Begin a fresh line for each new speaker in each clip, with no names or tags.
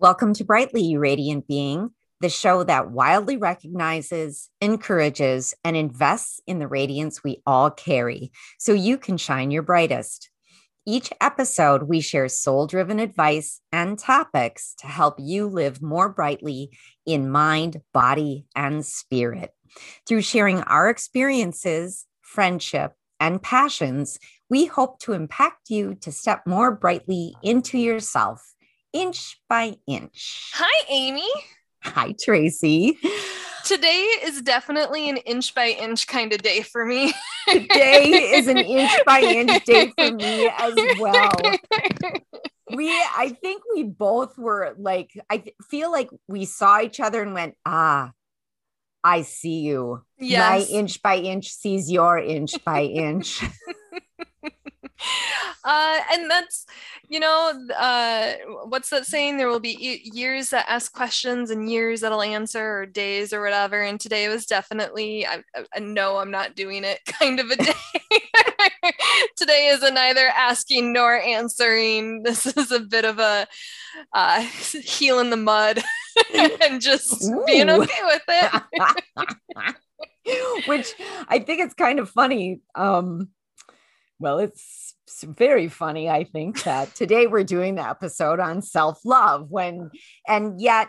Welcome to Brightly, You Radiant Being, the show that wildly recognizes, encourages, and invests in the radiance we all carry so you can shine your brightest. Each episode, we share soul driven advice and topics to help you live more brightly in mind, body, and spirit. Through sharing our experiences, friendship, and passions, we hope to impact you to step more brightly into yourself, inch by inch.
Hi, Amy.
Hi, Tracy.
Today is definitely an inch by inch kind of day for me.
Today is an inch by inch day for me as well. We, I think we both were like, I feel like we saw each other and went, ah, I see you.
Yes.
My inch by inch sees your inch by inch.
uh, and that's you know uh, what's that saying? There will be years that ask questions and years that'll answer or days or whatever. And today was definitely I, I know i'm not doing it kind of a day. Today is a neither asking nor answering. This is a bit of a uh, heel in the mud and just Ooh. being okay with it.
Which i think it's kind of funny um well it's very funny, I think, that today we're doing the episode on self love when, and yet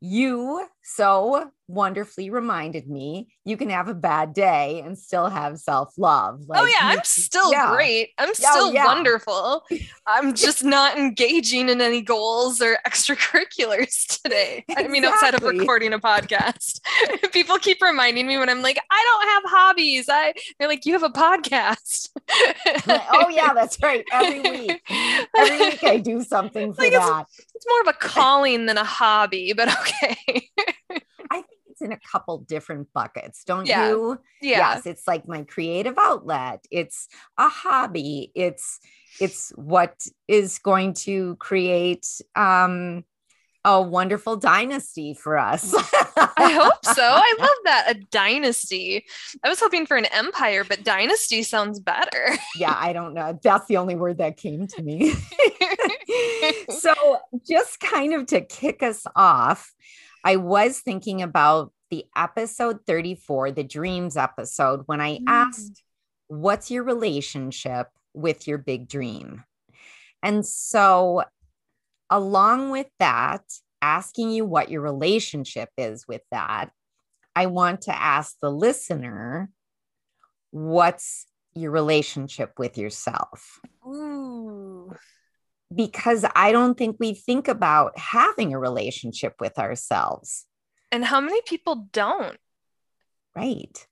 you so wonderfully reminded me you can have a bad day and still have self love.
Oh, like, oh, yeah, I'm still yeah. great. I'm oh, still oh, yeah. wonderful. I'm just not engaging in any goals or extracurriculars today. Exactly. I mean, outside of recording a podcast, people keep reminding me when I'm like, I don't have hobbies. I they're like, you have a podcast.
oh, yeah, that's right. Every week, every week I do something for like that.
It's, it's more of a calling than a hobby, but okay.
I think it's in a couple different buckets, don't
yeah.
you?
Yeah.
Yes, it's like my creative outlet. It's a hobby. It's it's what is going to create um a wonderful dynasty for us.
I hope so. I love that. A dynasty. I was hoping for an empire, but dynasty sounds better.
yeah, I don't know. That's the only word that came to me. so, just kind of to kick us off, I was thinking about the episode 34, the dreams episode, when I mm. asked, What's your relationship with your big dream? And so, along with that, asking you what your relationship is with that, I want to ask the listener, What's your relationship with yourself?
Ooh
because I don't think we think about having a relationship with ourselves.
And how many people don't?
Right.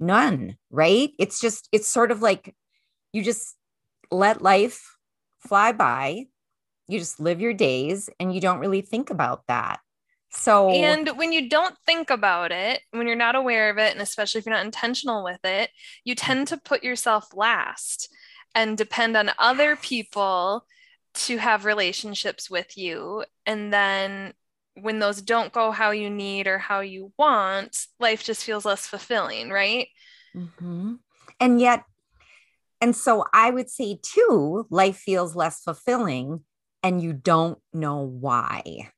None, right? It's just, it's sort of like you just let life fly by. You just live your days and you don't really think about that. So,
and when you don't think about it, when you're not aware of it, and especially if you're not intentional with it, you tend to put yourself last and depend on other people to have relationships with you. And then when those don't go how you need or how you want, life just feels less fulfilling, right?
Mm-hmm. And yet, and so I would say too, life feels less fulfilling and you don't know why,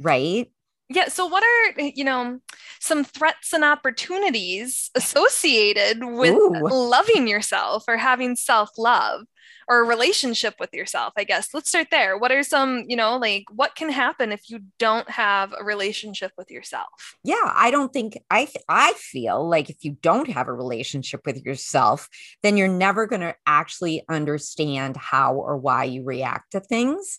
right?
Yeah. So, what are, you know, some threats and opportunities associated with Ooh. loving yourself or having self love? Or a relationship with yourself i guess. Let's start there. What are some you know like what can happen if you don't have a relationship with yourself?
Yeah i don't think i i feel like if you don't have a relationship with yourself then you're never going to actually understand how or why you react to things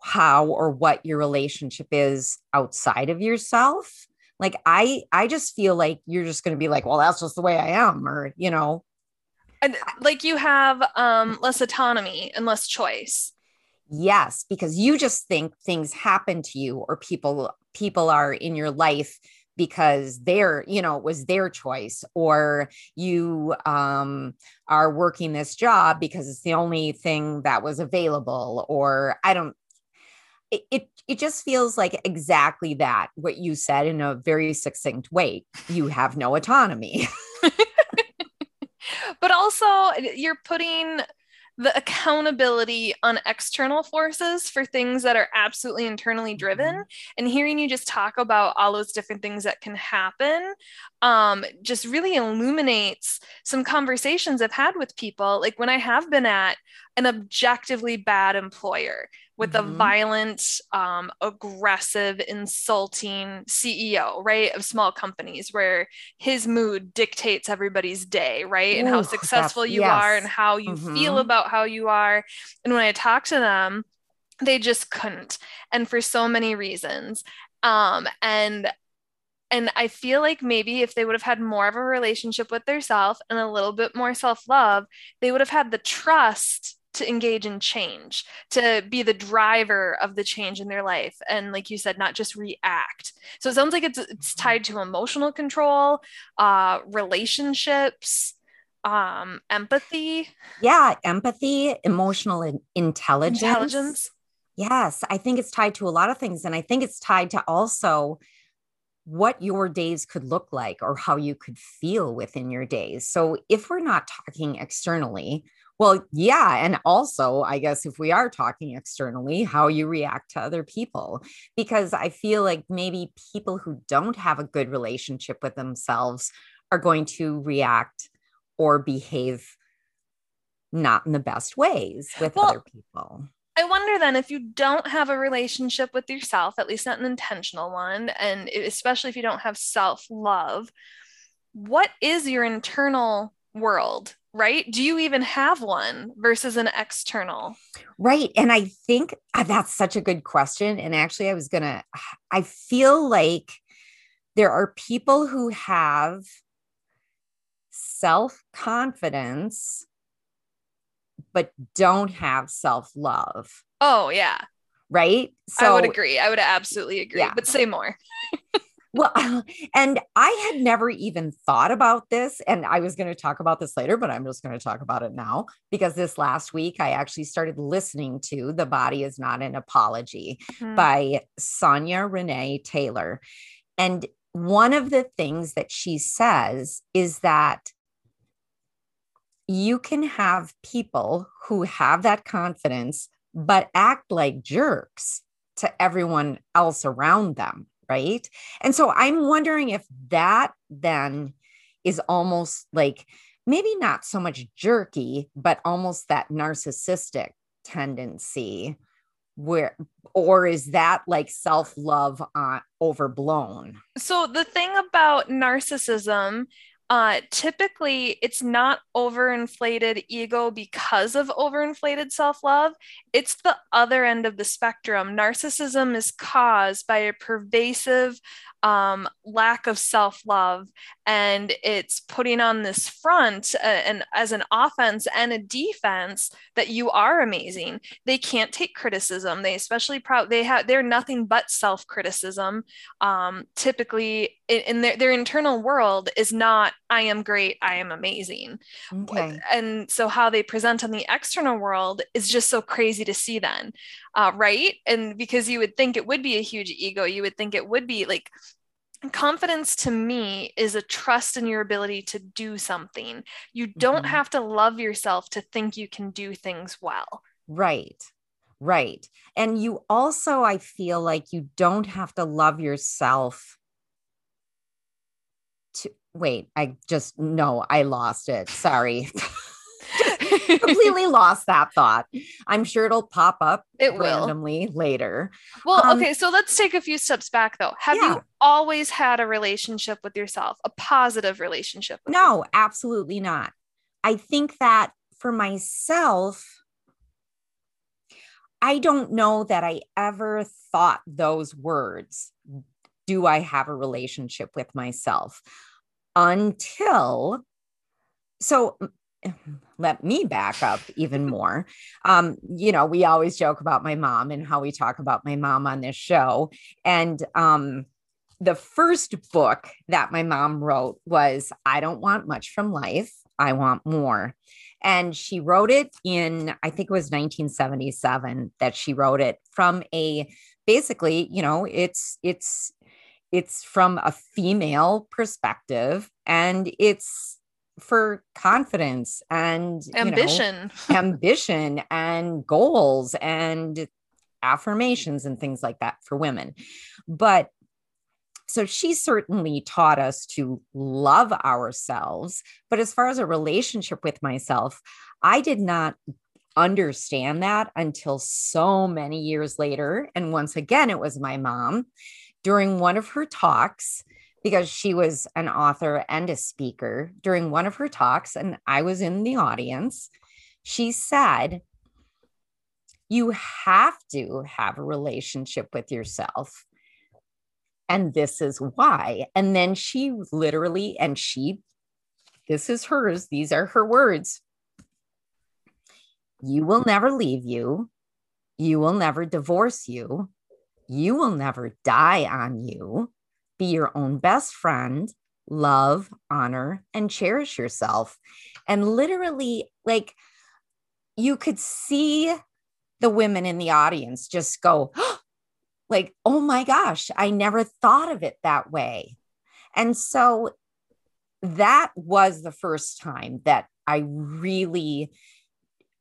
how or what your relationship is outside of yourself. Like i i just feel like you're just going to be like well that's just the way i am or you know
and like you have um, less autonomy and less choice.
Yes, because you just think things happen to you or people people are in your life because they're you know it was their choice or you um, are working this job because it's the only thing that was available or i don't it, it it just feels like exactly that what you said in a very succinct way you have no autonomy
but also you're putting the accountability on external forces for things that are absolutely internally driven mm-hmm. and hearing you just talk about all those different things that can happen um, just really illuminates some conversations i've had with people like when i have been at an objectively bad employer with mm-hmm. a violent, um, aggressive, insulting CEO, right, of small companies where his mood dictates everybody's day, right, Ooh, and how successful you yes. are and how you mm-hmm. feel about how you are. And when I talk to them, they just couldn't, and for so many reasons. Um, and and I feel like maybe if they would have had more of a relationship with their self and a little bit more self love, they would have had the trust to engage in change, to be the driver of the change in their life. And like you said, not just react. So it sounds like it's it's tied to emotional control, uh, relationships, um, empathy.
Yeah, empathy, emotional intelligence. Intelligence. Yes, I think it's tied to a lot of things. And I think it's tied to also what your days could look like or how you could feel within your days. So if we're not talking externally, well, yeah. And also, I guess if we are talking externally, how you react to other people, because I feel like maybe people who don't have a good relationship with themselves are going to react or behave not in the best ways with well, other people.
I wonder then if you don't have a relationship with yourself, at least not an intentional one, and especially if you don't have self love, what is your internal world? Right? Do you even have one versus an external?
Right. And I think uh, that's such a good question. And actually, I was going to, I feel like there are people who have self confidence, but don't have self love.
Oh, yeah.
Right.
So I would agree. I would absolutely agree. Yeah. But say more.
Well, and I had never even thought about this. And I was going to talk about this later, but I'm just going to talk about it now because this last week I actually started listening to The Body is Not an Apology mm-hmm. by Sonya Renee Taylor. And one of the things that she says is that you can have people who have that confidence, but act like jerks to everyone else around them right? And so I'm wondering if that then is almost like maybe not so much jerky, but almost that narcissistic tendency where or is that like self-love uh, overblown
so the thing about narcissism uh, typically it's not overinflated ego because of overinflated self-love it's the other end of the spectrum narcissism is caused by a pervasive um, lack of self love. And it's putting on this front uh, and as an offense and a defense that you are amazing. They can't take criticism. They especially proud, they have, they're nothing but self criticism. Um, typically, in, in their, their internal world is not, I am great, I am amazing. Okay. And so how they present on the external world is just so crazy to see then uh, right? And because you would think it would be a huge ego, you would think it would be like confidence to me is a trust in your ability to do something. You don't mm-hmm. have to love yourself to think you can do things well.
Right. Right. And you also, I feel like you don't have to love yourself wait. I just, no, I lost it. Sorry. completely lost that thought. I'm sure it'll pop up
it
randomly will. later.
Well, um, okay, so let's take a few steps back though. Have yeah. you always had a relationship with yourself, a positive relationship?
no, absolutely not. I think that for myself, I don't know that I ever thought those words. Do I have a relationship with myself? Until so let me back up even more. Um, you know, we always joke about my mom and how we talk about my mom on this show. And um, the first book that my mom wrote was I Don't Want Much from Life, I Want More. And she wrote it in, I think it was 1977 that she wrote it from a basically, you know, it's, it's, it's from a female perspective and it's for confidence and
ambition,
you know, ambition and goals and affirmations and things like that for women. But so she certainly taught us to love ourselves. But as far as a relationship with myself, I did not understand that until so many years later. And once again, it was my mom during one of her talks because she was an author and a speaker during one of her talks, and I was in the audience. She said, You have to have a relationship with yourself. And this is why. And then she literally, and she, this is hers, these are her words. You will never leave you. You will never divorce you. You will never die on you. Be your own best friend. Love, honor, and cherish yourself. And literally, like, you could see the women in the audience just go, like, oh my gosh, I never thought of it that way. And so that was the first time that I really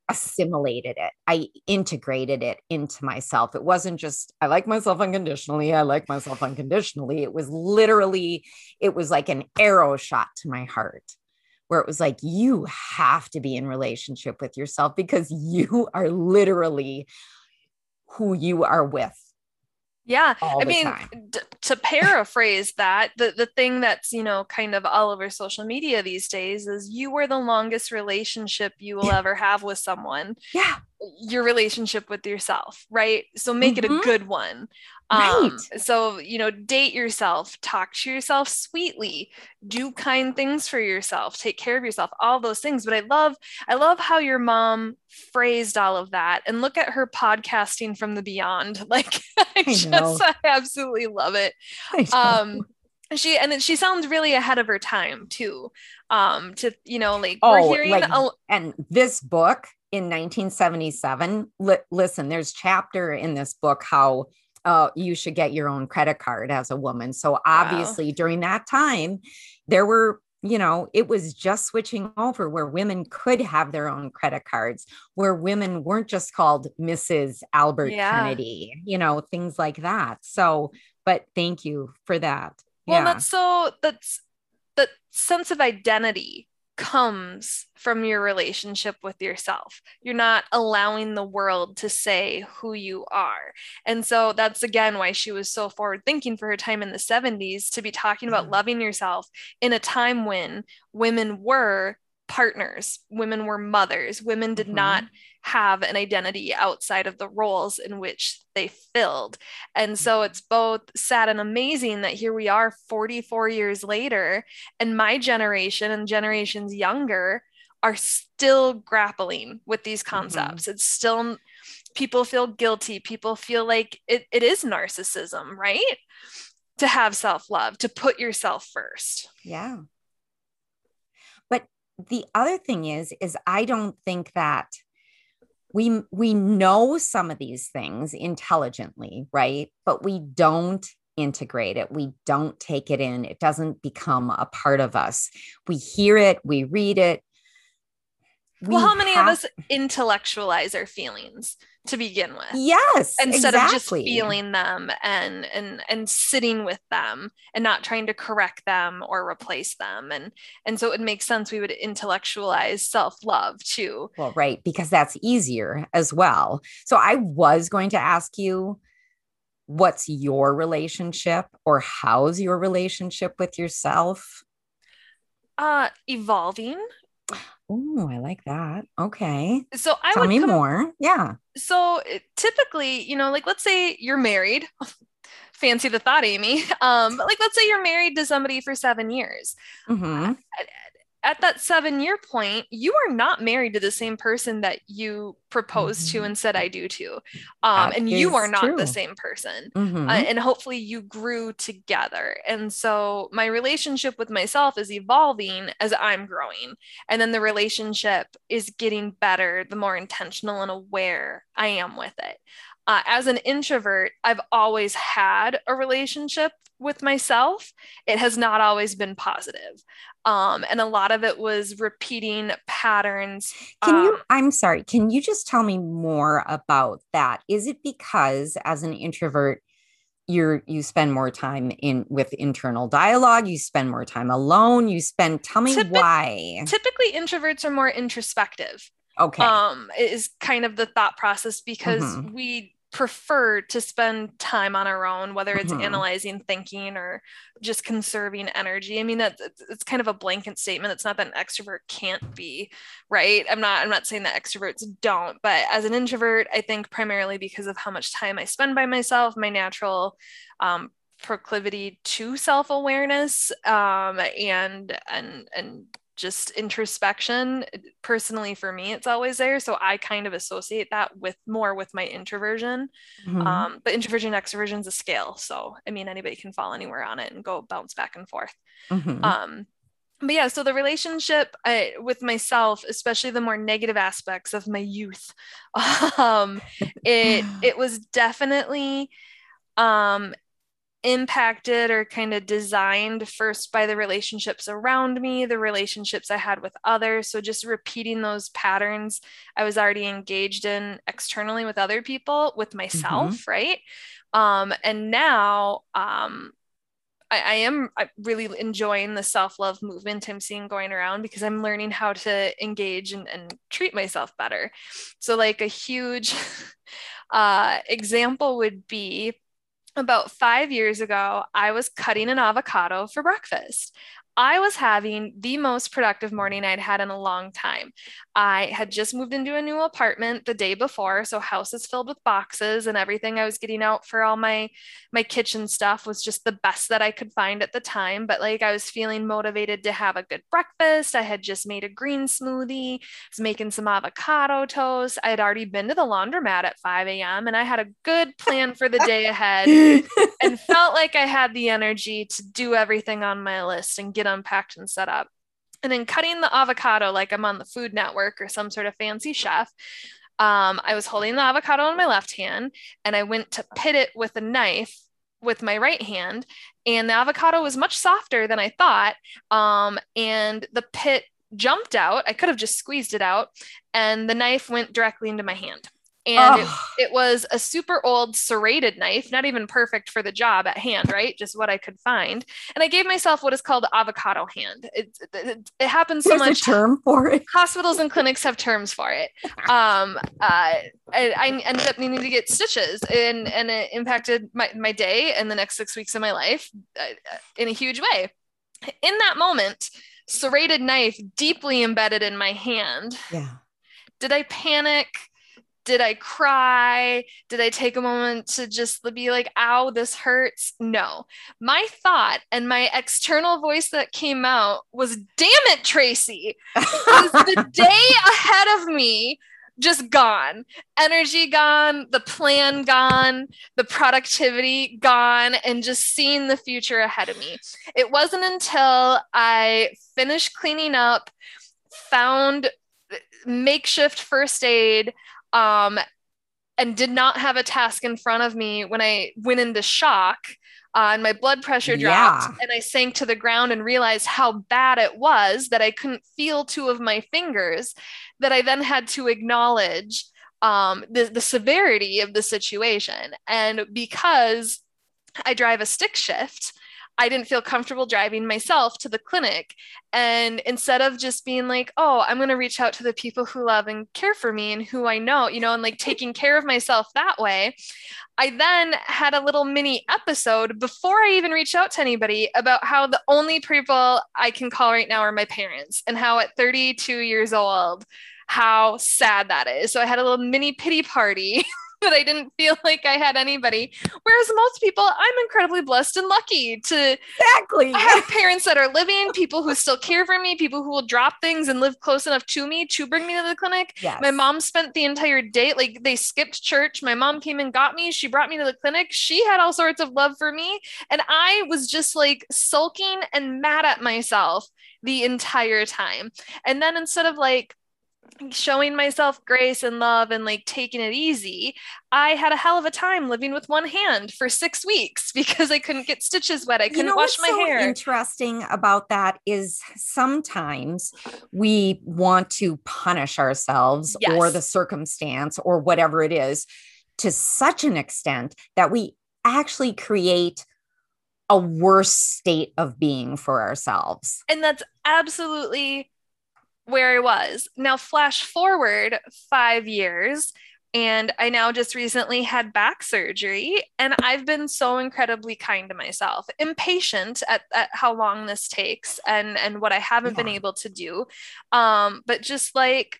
assimilated it. I integrated it into myself. It wasn't just, I like myself unconditionally. I like myself unconditionally. It was literally, it was like an arrow shot to my heart where it was like, you have to be in relationship with yourself because you are literally who you are with
yeah. I mean, d- to paraphrase that, the, the thing that's, you know, kind of all over social media these days is you were the longest relationship you will yeah. ever have with someone.
Yeah.
Your relationship with yourself, right? So make mm-hmm. it a mm-hmm. good one. Right. Um, so, you know, date yourself, talk to yourself sweetly, do kind things for yourself, take care of yourself, all those things. But I love, I love how your mom phrased all of that and look at her podcasting from the beyond. Like I, I just, I absolutely love it. Um, she and she sounds really ahead of her time too. Um, to you know, like oh, we're hearing
like, a- and this book in 1977. Li- listen, there's chapter in this book how uh, you should get your own credit card as a woman. So obviously, wow. during that time, there were you know, it was just switching over where women could have their own credit cards, where women weren't just called Mrs. Albert yeah. Kennedy, you know, things like that. So, but thank you for that.
Well, yeah. that's so that's that sense of identity comes from your relationship with yourself. You're not allowing the world to say who you are. And so that's again why she was so forward thinking for her time in the 70s to be talking about mm-hmm. loving yourself in a time when women were partners, women were mothers, women did mm-hmm. not have an identity outside of the roles in which they filled. And so mm-hmm. it's both sad and amazing that here we are 44 years later, and my generation and generations younger are still grappling with these mm-hmm. concepts. Mm-hmm. It's still, people feel guilty. People feel like it, it is narcissism, right? To have self love, to put yourself first.
Yeah. The other thing is, is I don't think that we we know some of these things intelligently right? But we don't integrate it. We don't take it in. It doesn't become a part of us. We hear it we read it.
We well how many have... of us intellectualize our feelings to begin with.
Yes
instead exactly. of just feeling them and and and sitting with them and not trying to correct them or replace them. And and so it makes sense we would intellectualize self-love too.
Well right because that's easier as well. So i was going to ask you what's your relationship or how's your relationship with yourself?
Uh evolving
Oh, I like that. Okay.
So I
tell me com- more. Yeah.
So typically, you know, like let's say you're married. Fancy the thought, Amy. Um, but like let's say you're married to somebody for seven years. Mm-hmm at that seven year point, you are not married to the same person that you proposed mm-hmm. to and said I do to. Um, and you are not true. the same person. Mm-hmm. Uh, and hopefully you grew together. And so my relationship with myself is evolving as I'm growing. And then the relationship is getting better the more intentional and aware I am with it. uh, as an introvert, I've always had a relationship with myself. It has not always been positive. Um, and a lot of it was repeating patterns.
Can
um,
you, I'm sorry, can you just tell me more about that? Is it because as an introvert, you're you spend more time in with internal dialogue you spend more time alone you spend tell me why
typically introverts are more introspective
okay
um is kind of the thought process because mm-hmm. we prefer to spend time on our own whether it's mm-hmm. analyzing thinking or just conserving energy. I mean that's it's kind of a blanket statement. It's not that an extrovert can't be right? I'm not i'm not saying that extroverts don't but as an introvert i think primarily because of how much time i spend by myself my natural um, proclivity to self-awareness um, and and and just introspection personally for me it's always there so i kind of associate that with more with my introversion mm-hmm. um, but introversion extroversion is a scale so i mean anybody can fall anywhere on it and go bounce back and forth mm-hmm. um, but yeah so the relationship I, with myself especially the more negative aspects of my youth um, it it was definitely um, impacted or kind of designed first by the relationships around me, the relationships I had with others. So just repeating those patterns I was already engaged in externally with other people, with myself, mm-hmm. right? Um, and now um, I, I am really enjoying the self love movement I'm seeing going around because I'm learning how to engage and, and treat myself better. So, like, a huge uh, example would be about five years ago, I was cutting an avocado for breakfast. I was having the most productive morning I'd had in a long time. I had just moved into a new apartment the day before, so house is filled with boxes and everything I was getting out for all my my kitchen stuff was just the best that I could find at the time, but like I was feeling motivated to have a good breakfast. I had just made a green smoothie, was making some avocado toast. I had already been to the laundromat at 5 a.m. and I had a good plan for the day ahead and felt like I had the energy to do everything on my list and get unpacked and set up. And then cutting the avocado like I'm on the Food Network or some sort of fancy chef. Um, I was holding the avocado in my left hand and I went to pit it with a knife with my right hand. And the avocado was much softer than I thought. Um, and the pit jumped out. I could have just squeezed it out, and the knife went directly into my hand and it, it, was a super old serrated knife not even perfect for the job at hand right? Just what i could find. And i gave myself what is called avocado hand. It, it, it happens so
There's
much.
a term for it.
Hospitals and clinics have terms for it. Um, uh, I, I, ended up needing to get stitches and and it impacted my, my day and the next six weeks of my life uh, in a huge way. In that moment serrated knife deeply embedded in my hand.
Yeah.
Did i panic did I cry? Did I take a moment to just be like, ow, this hurts? No. My thought and my external voice that came out was, damn it, Tracy. The day ahead of me just gone. Energy gone, the plan gone, the productivity gone, and just seeing the future ahead of me. It wasn't until I finished cleaning up, found uh, makeshift first aid, um, and did not have a task in front of me when I went into shock. Uh, and my blood pressure dropped yeah. and I sank to the ground and realized how bad it was that I couldn't feel two of my fingers, that I then had to acknowledge um, the, the severity of the situation. And because I drive a stick shift, I didn't feel comfortable driving myself to the clinic. And instead of just being like, oh, I'm going to reach out to the people who love and care for me and who I know, you know, and like taking care of myself that way, I then had a little mini episode before I even reached out to anybody about how the only people I can call right now are my parents and how at 32 years old, how sad that is. So I had a little mini pity party but I didn't feel like I had anybody. Whereas most people, I'm incredibly blessed and lucky to
exactly
I have parents that are living, people who still care for me, people who will drop things and live close enough to me to bring me to the clinic.
Yes.
My mom spent the entire day, like they skipped church. My mom came and got me. She brought me to the clinic. She had all sorts of love for me. And I was just like sulking and mad at myself the entire time. And then instead of like showing myself grace and love and like taking it easy, I had a hell of a time living with one hand for six weeks because I couldn't get stitches wet. I couldn't you know wash my so hair.
Interesting about that is sometimes we want to punish ourselves yes. or the circumstance or whatever it is to such an extent that we actually create a worse state of being for ourselves.
And that's absolutely where I was. Now, flash forward five years, and I now just recently had back surgery, and I've been so incredibly kind to myself, impatient at, at how long this takes and and what I haven't yeah. been able to do. Um, but just like,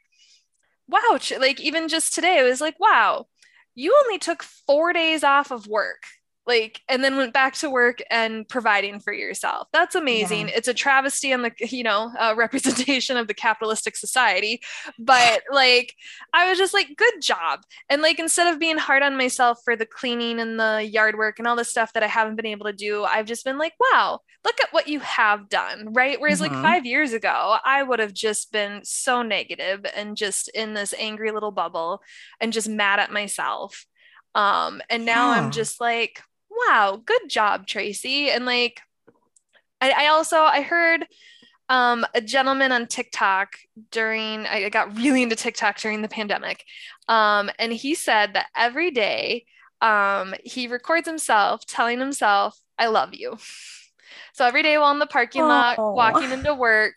wow, like even just today, it was like, wow, you only took four days off of work like and then went back to work and providing for yourself that's amazing yeah. it's a travesty on the you know uh, representation of the capitalistic society but like i was just like good job and like instead of being hard on myself for the cleaning and the yard work and all the stuff that i haven't been able to do i've just been like wow look at what you have done right whereas mm-hmm. like five years ago i would have just been so negative and just in this angry little bubble and just mad at myself um and now yeah. i'm just like wow, good job, Tracy. And like, I, I also, I heard um, a gentleman on TikTok during, I got really into TikTok during the pandemic. Um, and he said that every day um, he records himself telling himself, I love you. So every day while in the parking oh. lot, walking into work,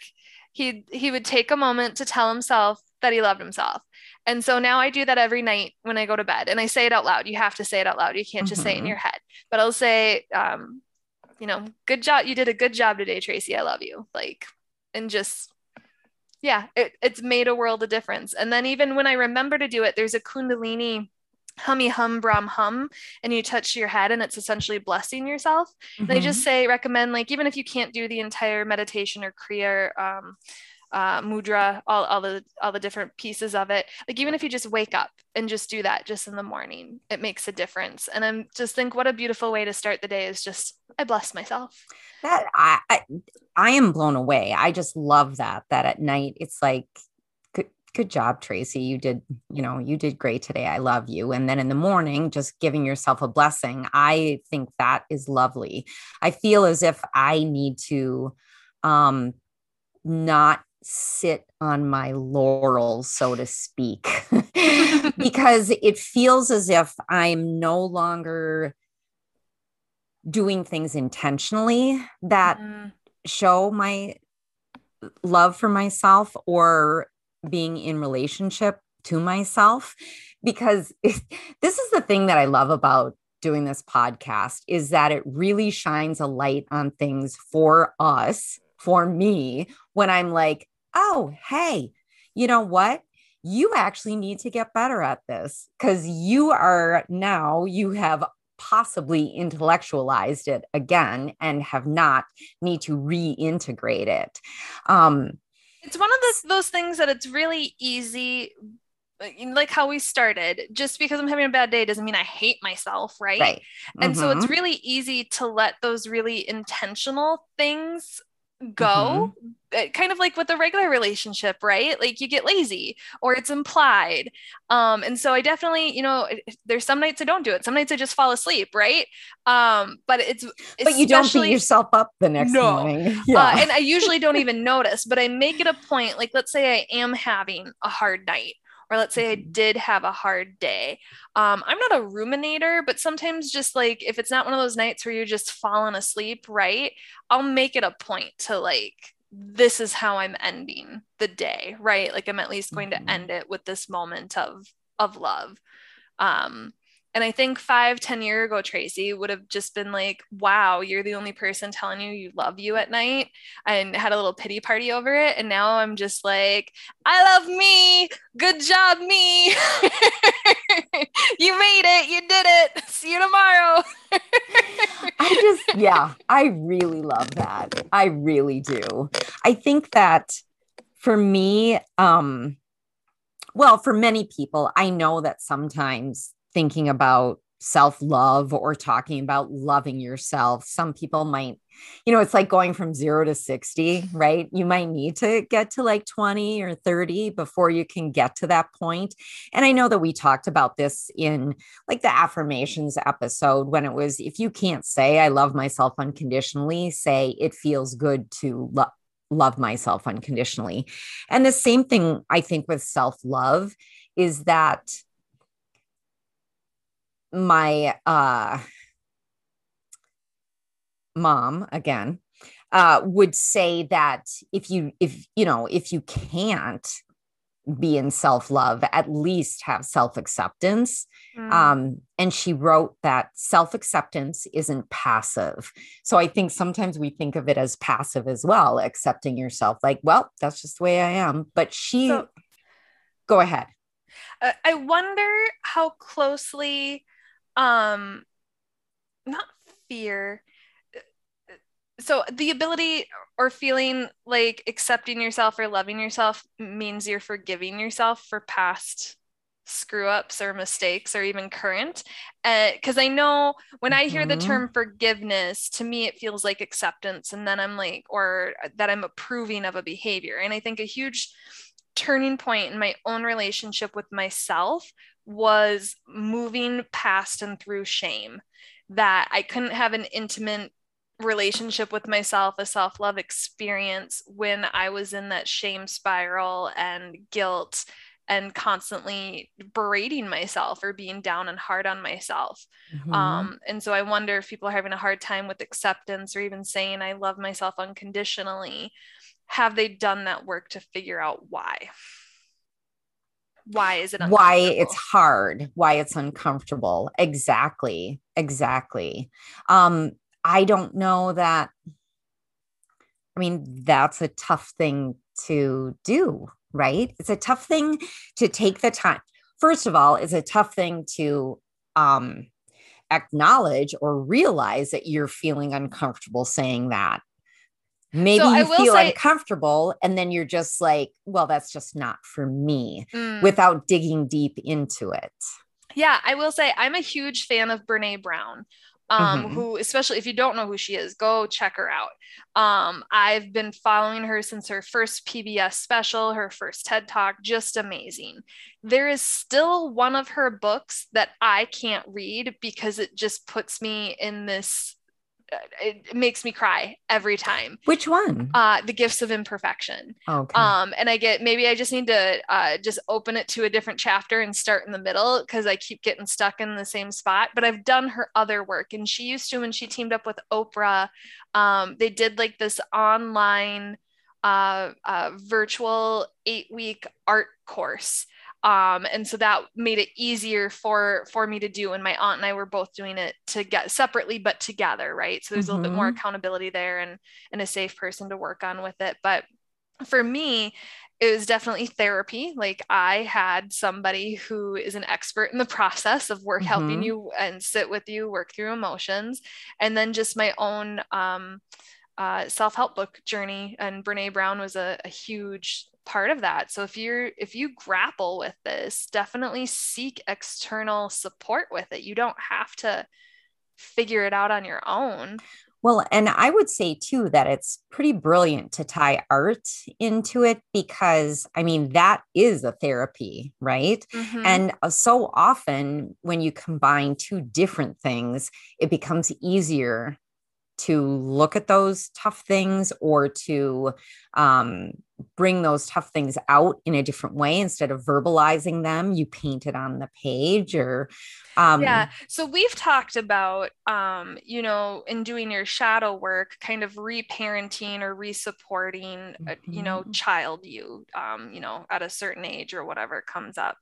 he he would take a moment to tell himself that he loved himself. And so now I do that every night when I go to bed and I say it out loud. You have to say it out loud. You can't just mm-hmm. say it in mm-hmm. your head. But I'll say, um, you know, good job. You did a good job today, Tracy. I love you. Like, and just, yeah, it, it's made a world of difference. And then even when I remember to do it, there's a Kundalini hummy hum brahm hum and you touch your head and it's essentially blessing yourself mm-hmm. i just say recommend like even if you can't do the entire meditation or kriya um, uh, mudra, all, all the all the different pieces of it. Like even if you just wake up and just do that just in the morning, it makes a difference. And I'm just think what a beautiful way to start the day is just I bless myself.
That I I, I am blown away. I just love that. That at night it's like good job Tracy. You did, you know, you did great today. I love you. And then in the morning just giving yourself a blessing. I think that is lovely. I feel as if I need to um not sit on my laurels, so to speak, because it feels as if I'm no longer doing things intentionally that mm. show my love for myself or being in relationship to myself because it, this is the thing that I love about doing this podcast is that it really shines a light on things for us for me when I'm like oh, hey, you know what? You actually need to get better at this because you are now, you have possibly intellectualized it again and have not need to reintegrate it. Um,
it's one of those, those things that it's really easy like how we started just because i'm having a bad day doesn't mean i hate myself right, right. Mm-hmm. and so it's mm-hmm. really easy to let those really intentional things go mm-hmm. Eh, kind of like with a regular relationship right like you get lazy or it's implied um and so i definitely you know there's some nights i don't do it some nights i just fall asleep right um but it's
but you don't beat yourself up the next no. morning
yeah. Uh, and i usually don't even notice but i make it a point like let's say i am having a hard night or let's say I mm-hmm. did have a hard day. Um, I'm not a ruminator, but sometimes just like if it's not one of those nights where you're just falling asleep, right? I'll make it a point to like, this is how I'm ending the day, right? Like I'm at least going mm-hmm. to end it with this moment of of love. Um, and I think five, ten year ago, Tracy would have just been like, wow, you're the only person telling you you love you at night and had a little pity party over it. And now I'm just like, I love me. Good job, me. you made it. You did it. See you tomorrow.
I just, yeah, I really love that. I really do. I think that for me, um, well, for many people, I know that sometimes thinking about self love or talking about loving yourself, some people might you know, it's like going from zero to 60, right? You might need to get to like 20 or 30 before you can get to that point. And I know that we talked about this in like the affirmations episode when it was if you can't say, I love myself unconditionally, say it feels good to love love myself unconditionally. And the same thing I think with self-love is that my uh mom again uh, would say that if you if you know if you can't be in self-love at least have self-acceptance. Mm. um, and she wrote that self-acceptance isn't passive. So i think sometimes we think of it as passive as well accepting yourself like well that's just the way i am. But she so, go ahead.
I wonder how closely um not fear. So the ability or feeling like accepting yourself or loving yourself means you're forgiving yourself for past screw ups or mistakes or even current. Because uh, i know when i hear the mm-hmm. term forgiveness to me it feels like acceptance and then i'm like or that i'm approving of a behavior. And i think a huge turning point in my own relationship with myself was moving past and through shame that i couldn't have an intimate relationship with myself, a self love experience when I was in that shame spiral and guilt and constantly berating myself or being down and hard on myself. Mm-hmm. Um, and so I wonder if people are having a hard time with acceptance or even saying, I love myself unconditionally. Have they done that work to figure out why? Why is it
why it's hard, why it's uncomfortable? Exactly. Exactly. Um, I don't know that. I mean, that's a tough thing to do, right? It's a tough thing to take the time. First of all, it's a tough thing to um, acknowledge or realize that you're feeling uncomfortable saying that. Maybe so you feel say, uncomfortable and then you're just like, well, that's just not for me mm. without digging deep into it.
Yeah, I will say I'm a huge fan of Brene Brown um, mm-hmm. who, especially if you don't know who she is, go check her out. Um, I've been following her since her first PBS special, her first TED Talk, just amazing. There is still one of her books that I can't read because it just puts me in this it makes me cry every time.
Which one?
Uh, the Gifts of Imperfection. Okay. Um, and I get maybe I just need to uh, just open it to a different chapter and start in the middle because I keep getting stuck in the same spot. But I've done her other work, and she used to when she teamed up with Oprah. Um, they did like this online, uh, uh virtual eight week art course um, and so that made it easier for for me to do and my aunt and i were both doing it to get separately but together right so there's mm-hmm. a little bit more mm-hmm. accountability there and and a safe person to work on with it but for me it was definitely therapy like i had somebody who is an expert in the process of work mm-hmm. helping you and sit with you work through emotions and then just my own um, uh, self-help book journey and brene brown was a, a huge part of that. So if you're if you grapple with this definitely seek external support with it. You don't have to figure it out on your own.
Well and i would say too that it's pretty brilliant to tie art into it because i mean that is a therapy right? Mm-hmm. and uh, so often when you combine two different things it becomes easier to look at those tough things or to um, bring those tough things out in a different way instead of verbalizing them you paint it on the page or
um, yeah so we've talked about um, you know in doing your shadow work kind of reparenting or resupporting mm-hmm. a, you know mm-hmm. child you um, you know at a certain age or whatever comes up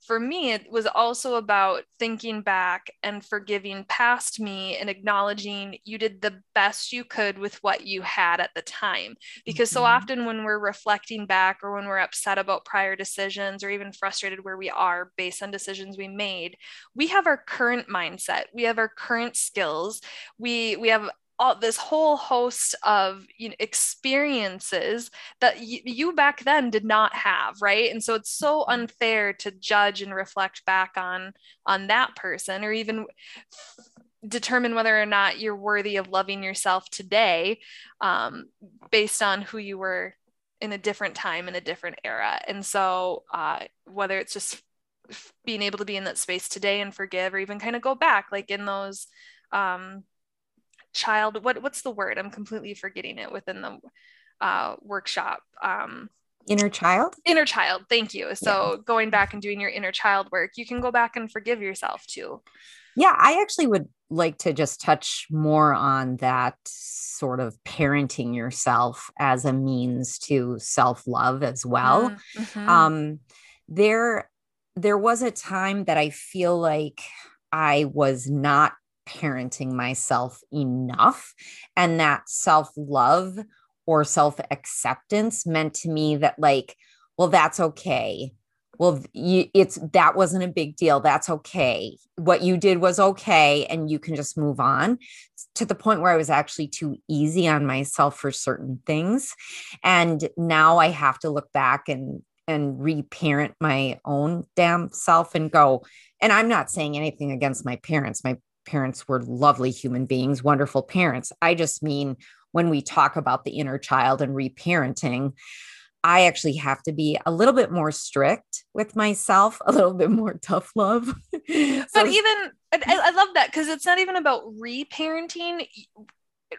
for me it was also about thinking back and forgiving past me and acknowledging you did the best you could with what you had at the time because mm-hmm. so often when we're reflecting back or when we're upset about prior decisions or even frustrated where we are based on decisions we made we have our current mindset. We have our current skills. We we have all this whole host of you know, experiences that y- you back then did not have right? And so it's so unfair to judge and reflect back on on that person or even determine whether or not you're worthy of loving yourself today um, based on who you were in a different time in a different era. And so uh, whether it's just being able to be in that space today and forgive or even kind of go back like in those um, child what what's the word? I'm completely forgetting it within the uh, workshop um,
inner child?
inner child. Thank you. So yeah. going back and doing your inner child work you can go back and forgive yourself too.
Yeah i actually would like to just touch more on that sort of parenting yourself as a means to self-love as well mm-hmm. um there there was a time that i feel like i was not parenting myself enough and that self-love or self acceptance meant to me that, like, well, that's okay. Well, you, it's that wasn't a big deal. That's okay. What you did was okay. And you can just move on to the point where I was actually too easy on myself for certain things. And now I have to look back and and reparent my own damn self and go and i'm not saying anything against my parents my parents were lovely human beings wonderful parents i just mean when we talk about the inner child and reparenting, I actually have to be a little bit more strict with myself, a little bit more tough love.
so, but even I, I love that because it's not even about reparenting.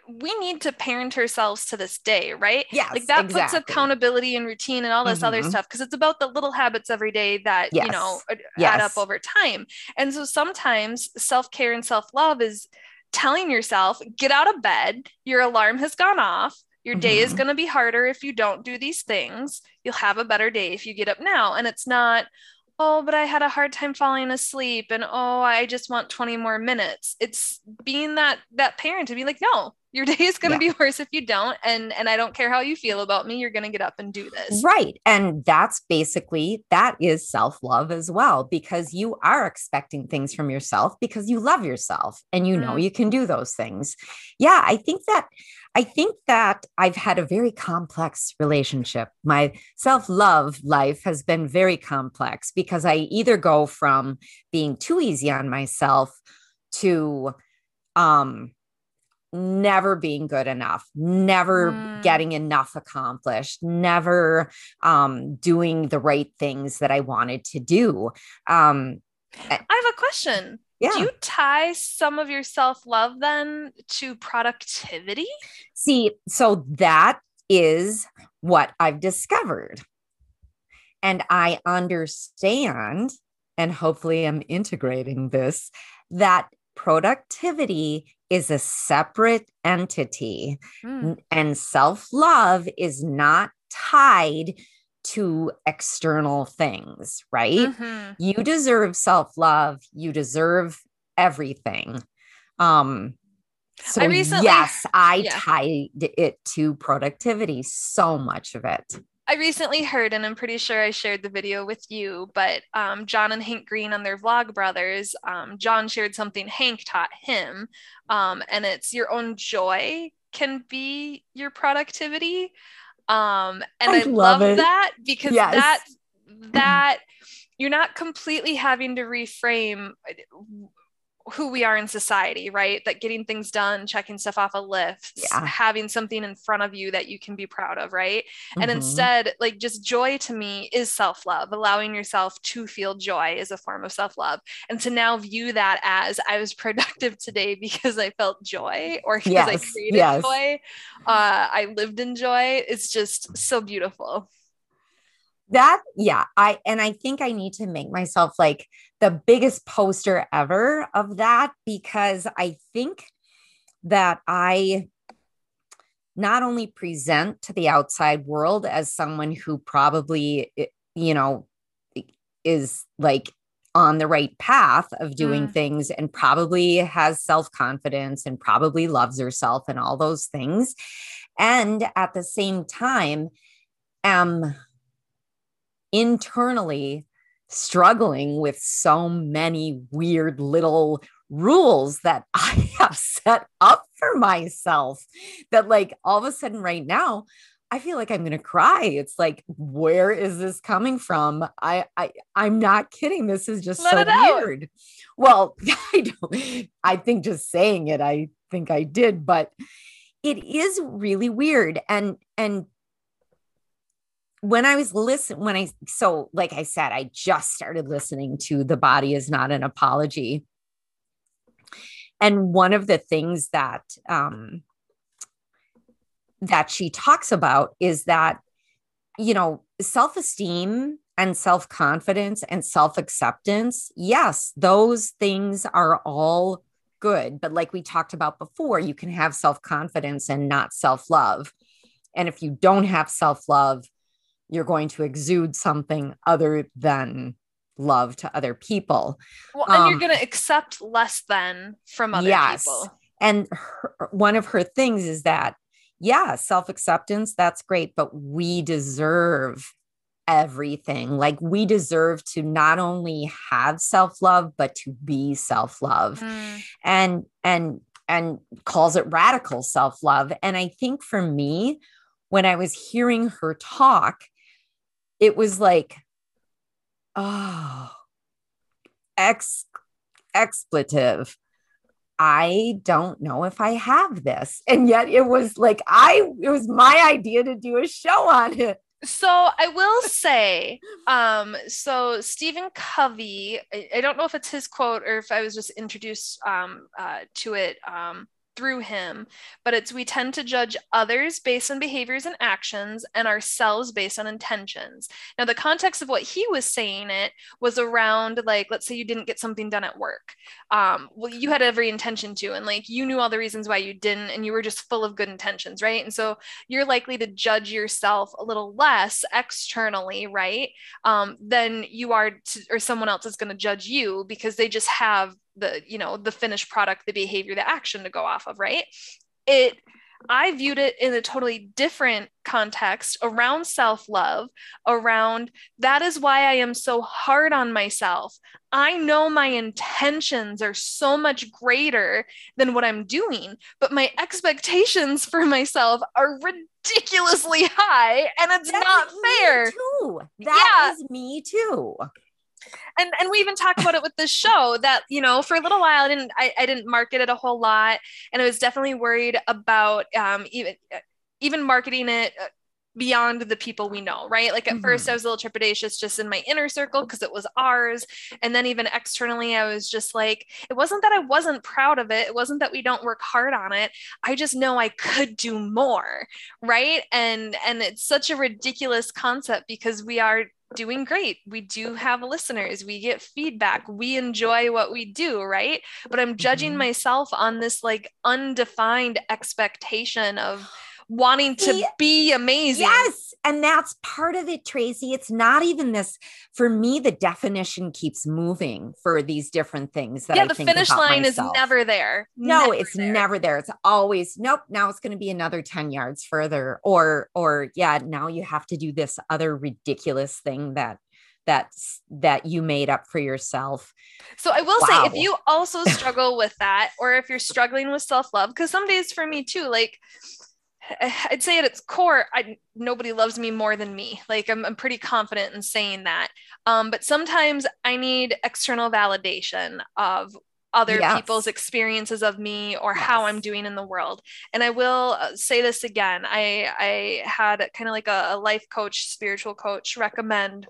We need to parent ourselves to this day, right?
Yeah,
like that exactly. puts accountability and routine and all this mm-hmm. other stuff because it's about the little habits every day that yes. you know yes. add up over time. And so sometimes self care and self love is telling yourself, get out of bed, your alarm has gone off. Your day mm-hmm. is going to be harder if you don't do these things. You'll have a better day if you get up now. And it's not, oh, but I had a hard time falling asleep and oh, I just want 20 more minutes. It's being that that parent to be like, no, your day is going to yeah. be worse if you don't and and I don't care how you feel about me, you're going to get up and do this.
Right. And that's basically that is self-love as well because you are expecting things from yourself because you love yourself and you know mm. you can do those things. Yeah, I think that I think that I've had a very complex relationship. My self love life has been very complex because I either go from being too easy on myself to um, never being good enough, never mm. getting enough accomplished, never um, doing the right things that I wanted to do. Um,
I have a question. Yeah. Do you tie some of your self love then to productivity?
See, so that is what I've discovered. And I understand, and hopefully I'm integrating this, that productivity is a separate entity mm. and self love is not tied to external things, right? Mm-hmm. You deserve self love, you deserve everything. Um, so I recently, yes, I yeah. tied it to productivity, so much of it.
I recently heard, and I'm pretty sure I shared the video with you, but um, John and Hank Green on their Vlogbrothers, um, John shared something Hank taught him, um, and it's your own joy can be your productivity. Um, and I, I love, love that because yes. that that you're not completely having to reframe who we are in society, right? That getting things done, checking stuff off a list, yeah. having something in front of you that you can be proud of, right? Mm-hmm. And instead, like just joy to me is self love. Allowing yourself to feel joy is a form of self love. And to now view that as I was productive today because I felt joy or because yes. I created yes. joy, uh, I lived in joy, it's just so beautiful
that yeah i and i think i need to make myself like the biggest poster ever of that because i think that i not only present to the outside world as someone who probably you know is like on the right path of doing mm. things and probably has self confidence and probably loves herself and all those things and at the same time am internally struggling with so many weird little rules that I have set up for myself that, like, all of a sudden, right now, I feel like I'm going to cry. It's like, where is this coming from? I, I, I'm not kidding. This is just Let so weird. Well, I don't, I think just saying it, I think I did, but it is really weird. And, and when I was listening, when I, so like I said, I just started listening to The Body is Not an Apology. And one of the things that, um, that she talks about is that, you know, self esteem and self confidence and self acceptance, yes, those things are all good. But like we talked about before, you can have self confidence and not self love. And if you don't have self love, you're going to exude something other than love to other people.
Well, and um, you're going to accept less than from other yes. people.
And her, one of her things is that yeah, self acceptance, that's great, but we deserve everything. Like we deserve to not only have self love, but to be self love. Mm. And, and, and calls it radical self love. And I think for me, when I was hearing her talk, it was like, oh, ex expletive I don't know if I have this. And yet it was like I it was my idea to do a show on it.
So I will say, um, so Stephen Covey, I, I, don't know if it's his quote or if I was just introduced um, uh, to it um, through him, but it's we tend to judge others based on behaviors and actions and ourselves based on intentions. Now, the context of what he was saying it was around like, let's say you didn't get something done at work. Um, well, you had every intention to, and like you knew all the reasons why you didn't, and you were just full of good intentions, right? And so you're likely to judge yourself a little less externally, right? Um, than you are, to, or someone else is going to judge you because they just have the you know the finished product the behavior the action to go off of right it I viewed it in a totally different context around self love, around that is why I am so hard on myself. I know my intentions are so much greater than what I'm doing, but my expectations for myself are ridiculously high and it's not fair.
Too. That yeah. is me too
and and we even talked about it with this show that you know for a little while I didn't I, I didn't market it a whole lot and I was definitely worried about um, even even marketing it uh, beyond the people we know, right? Like at mm-hmm. first I was a little trepidatious just in my inner circle because it was ours. And then even externally, I was just like, it wasn't that I wasn't proud of it. It wasn't that we don't work hard on it. I just know I could do more. Right. And and it's such a ridiculous concept because we are doing great. We do have listeners. We get feedback. We enjoy what we do, right? But I'm judging mm-hmm. myself on this like undefined expectation of wanting to be amazing.
Yes. And that's part of it, Tracy. It's not even this, for me, the definition keeps moving for these different things that
yeah,
I
the finish line myself. is never there.
No, never it's there. never there. It's always, nope, now it's going to be another 10 yards further. Or, or yeah, now you have to do this other ridiculous thing that that's that you made up for yourself.
So I will wow. say if you also struggle with that or if you're struggling with self-love because some days for me too like I'd say at its core, I, nobody loves me more than me. Like I'm, I'm pretty confident in saying that. Um, but sometimes I need external validation of other yes. people's experiences of me or yes. how I'm doing in the world. And I will uh, say this again. I I had kind of like a, a life coach, spiritual coach recommend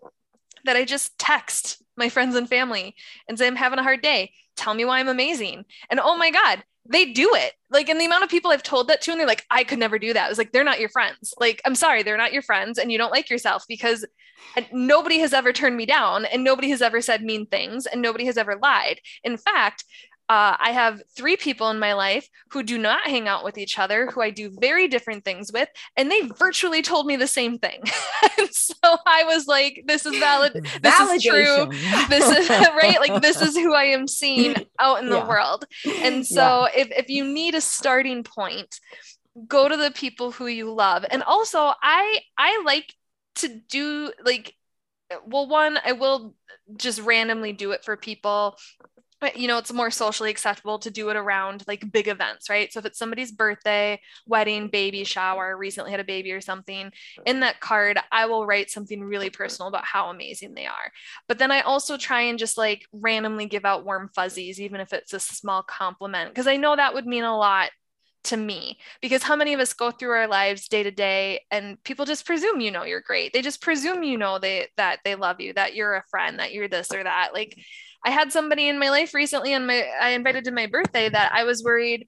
that I just text my friends and family and say I'm having a hard day. Tell me why I'm amazing. And oh my God, they do it. Like, and the amount of people I've told that to, and they're like, I could never do that. I was like, they're not your friends. Like, I'm sorry, they're not your friends, and you don't like yourself because uh, nobody has ever turned me down, and nobody has ever said mean things, and nobody has ever lied. In fact, uh, I have three people in my life who do not hang out with each other, who I do very different things with, and they virtually told me the same thing. and so I was like, "This is valid. This is true. This is right. Like this is who I am seeing out in the yeah. world." And so, yeah. if if you need a starting point, go to the people who you love. And also, I I like to do like well one i will just randomly do it for people you know, it's more socially acceptable to do it around like big events, right? So if it's somebody's birthday, wedding, baby shower, recently had a baby or something, in that card, I will write something really personal about how amazing they are. But then I also try and just like randomly give out warm fuzzies, even if it's a small compliment, because I know that would mean a lot to me because how many of us go through our lives day to day and people just presume you know you're great they just presume you know they that they love you that you're a friend that you're this or that like I had somebody in my life recently and my I invited to my birthday that I was worried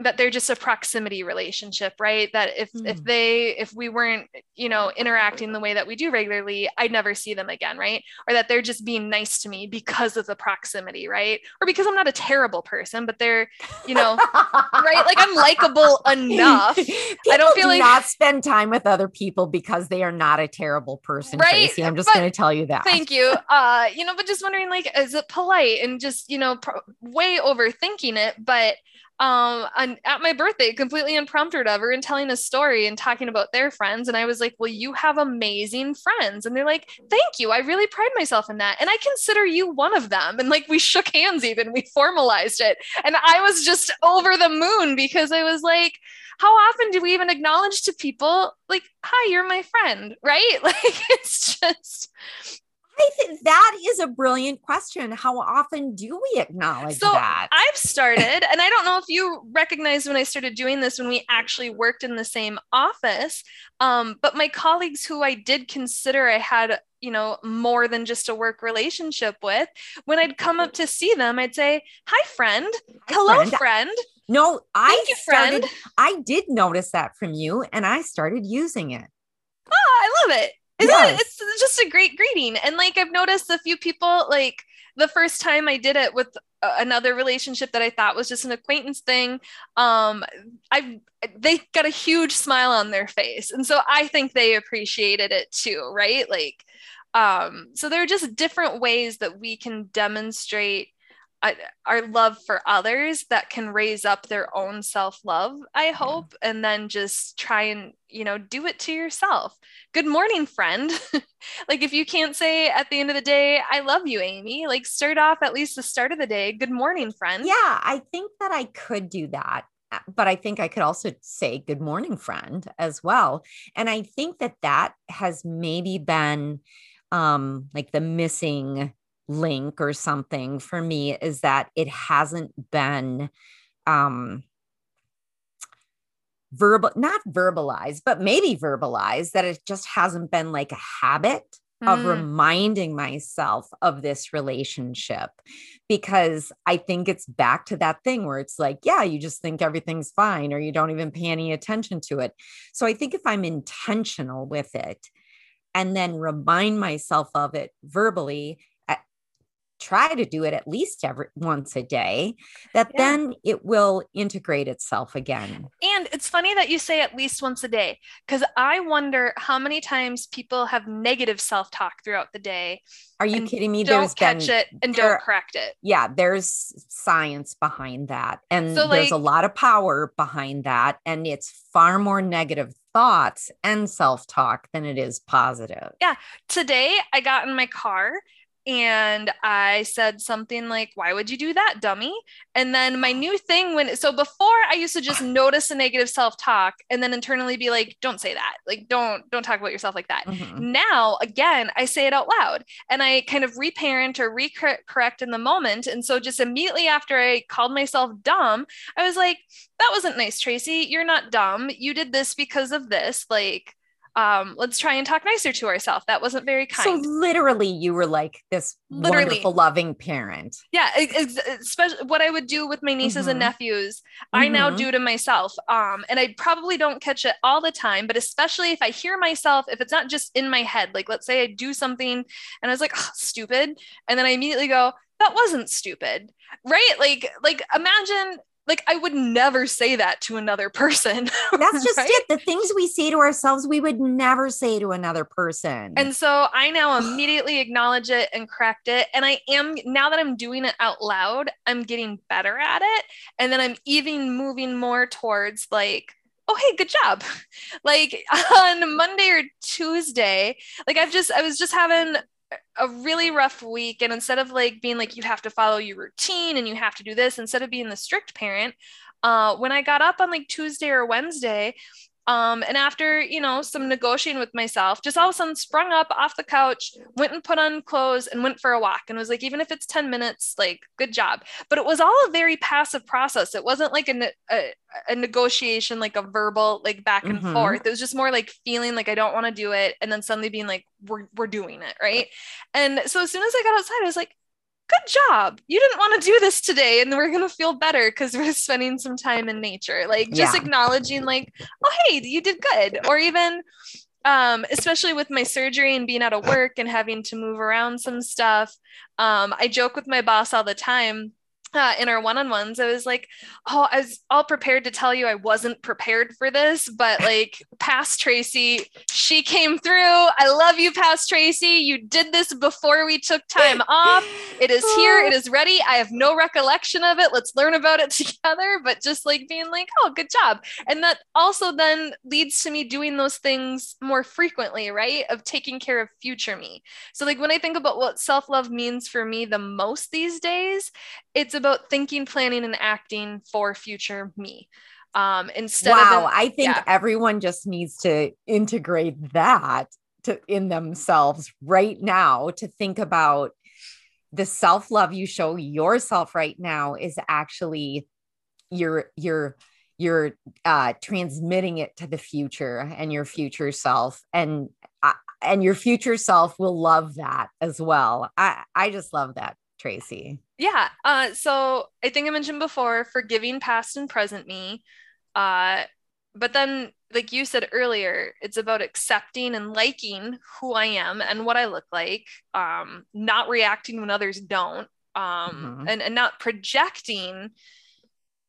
that they're just a proximity relationship right? That if mm. if hmm. they if we weren't you know interacting the way that we do regularly i'd never see them again right? Or that they're just being nice to me because of the proximity right? Or because i'm not a terrible person but they're you know right? Like i'm likable enough.
People i don't feel do like not spend time with other people because they are not a terrible person right? Tracy. i'm just going to tell you that.
thank you. Uh you know but just wondering like is it polite and just you know pro- way overthinking it but um and at my birthday completely impromptu ever and telling a story and talking about their friends. And i was like well you have amazing friends. And they're like thank you. I really pride myself in that. And i consider you one of them. And like we shook hands even. We formalized it. And i was just over the moon because i was like how often do we even acknowledge to people like hi you're my friend right? Like it's just
I think that is a brilliant question. How often do we acknowledge so that?
I've started, and I don't know if you recognize when I started doing this when we actually worked in the same office. Um, but my colleagues who I did consider I had, you know, more than just a work relationship with, when I'd come up to see them, I'd say, Hi, friend. Hi, Hello, friend. friend.
No, I you, started, friend. I did notice that from you and I started using it.
Oh, I love it. Isn't yes. it? It's just a great greeting. And like I've noticed a few people like the first time I did it with another relationship that I thought was just an acquaintance thing, um, I they got a huge smile on their face, and so I think they appreciated it too, right? Like, um, so there are just different ways that we can demonstrate our love for others that can raise up their own self-love i hope yeah. and then just try and you know do it to yourself. Good morning friend. Like if you can't say at the end of the day i love you amy like start off at least the start of the day good morning friend.
Yeah i think that i could do that uh, but i think i could also say good morning friend as well. And i think that that has maybe been um like the missing link or something for me is that it hasn't been um verbal not verbalized but maybe verbalized that it just hasn't been like a habit mm. of reminding myself of this relationship because i think it's back to that thing where it's like yeah you just think everything's fine or you don't even pay any attention to it so i think if i'm intentional with it and then remind myself of it verbally try to do it at least every once a day that yeah. then it will integrate itself again.
And it's funny that you say at least once a day because i wonder how many times people have negative self-talk throughout the day
are you kidding me?
don't there's catch been, it and there, don't correct it.
Yeah there's science behind that and so there's like, a lot of power behind that and it's far more negative thoughts and self-talk than it is positive.
Yeah today i got in my car and I said something like, Why would you do that, dummy? And then my new thing when so before I used to just notice a negative self-talk and then internally be like, Don't say that. Like, don't don't talk about yourself like that. Mm-hmm. Now, again, I say it out loud and I kind of reparent or recorrect in the moment. And so just immediately after I called myself dumb, I was like, That wasn't nice, Tracy. You're not dumb. You did this because of this. Like, um, let's try and talk nicer to ourselves. That wasn't very kind.
So literally, you were like this literally. wonderful, loving parent.
Yeah, especially what I would do with my nieces mm-hmm. and nephews, mm-hmm. I now mm-hmm. do to myself. Um, and I probably don't catch it all the time, but especially if I hear myself, if it's not just in my head, like let's say I do something and I was like, oh, stupid, and then I immediately go, that wasn't stupid, right? Like, like imagine like I would never say that to another person.
That's just right? it. The things we say to ourselves, we would never say to another person.
And so I now immediately acknowledge it and correct it. And I am now that I'm doing it out loud, I'm getting better at it. And then I'm even moving more towards like, oh hey good job like on monday or tuesday like i've just i was just having a really rough week and instead of like being like you have to follow your routine and you have to do this instead of being the strict parent uh, when i got up on like tuesday or wednesday um, and after, you know, some negotiating with myself, just all of a sudden sprung up off the couch, went and put on clothes and went for a walk and was like, even if it's 10 minutes, like, good job. But it was all a very passive process. It wasn't like a, a, a negotiation, like a verbal, like back and mm-hmm. forth. It was just more like feeling like I don't want to do it. And then suddenly being like, we're, we're doing it. Right. And so as soon as I got outside, I was like, good job. You didn't want to do this today, and we're gonna feel better because we're spending some time in nature. Like just yeah. acknowledging, like, oh hey, you did good. Or even um, especially with my surgery and being out of work and having to move around some stuff. Um, I joke with my boss all the time uh, in our one-on-ones i was like oh i was all prepared to tell you i wasn't prepared for this but like past tracy she came through. I love you past tracy. You did this before we took time off. It is here. It is ready. I have no recollection of it. Let's learn about it together. But just like being like oh good job. And that also then leads to me doing those things more frequently right of taking care of future me. So like when i think about what self-love means for me the most these days it's about thinking, planning, and acting for future me. Um, instead
wow,
of
I think yeah. everyone just needs to integrate that to in themselves right now to think about the self-love you show yourself right now is actually you're you're you're uh transmitting it to the future and your future self and uh, and your future self will love that as well i i just love that tracy
yeah. Uh, so I think I mentioned before, forgiving past and present me. Uh, but then, like you said earlier, it's about accepting and liking who I am and what I look like, um, not reacting when others don't, um, mm-hmm. and, and not projecting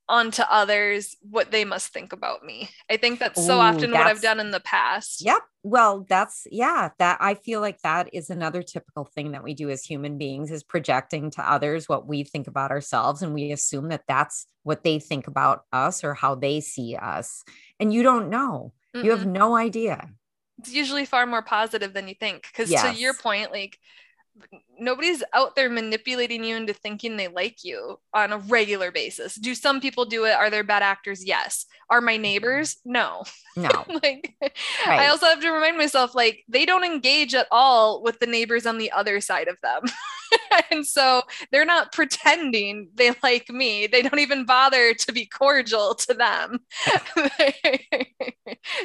onto others what they must think about me. I think that's so Ooh, often that's, what I've done in the past.
Yep. Well, that's yeah, that I feel like that is another typical thing that we do as human beings is projecting to others what we think about ourselves and we assume that that's what they think about us or how they see us. And you don't know. mm You have no idea.
It's usually far more positive than you think cuz yes. to your point like nobody's out there manipulating you into thinking they like you on a regular basis. Do some people do it? Are there bad actors? Yes. Are my neighbors? No.
No.
like right. I also have to remind myself like they don't engage at all with the neighbors on the other side of them. and so they're not pretending they like me. They don't even bother to be cordial to them.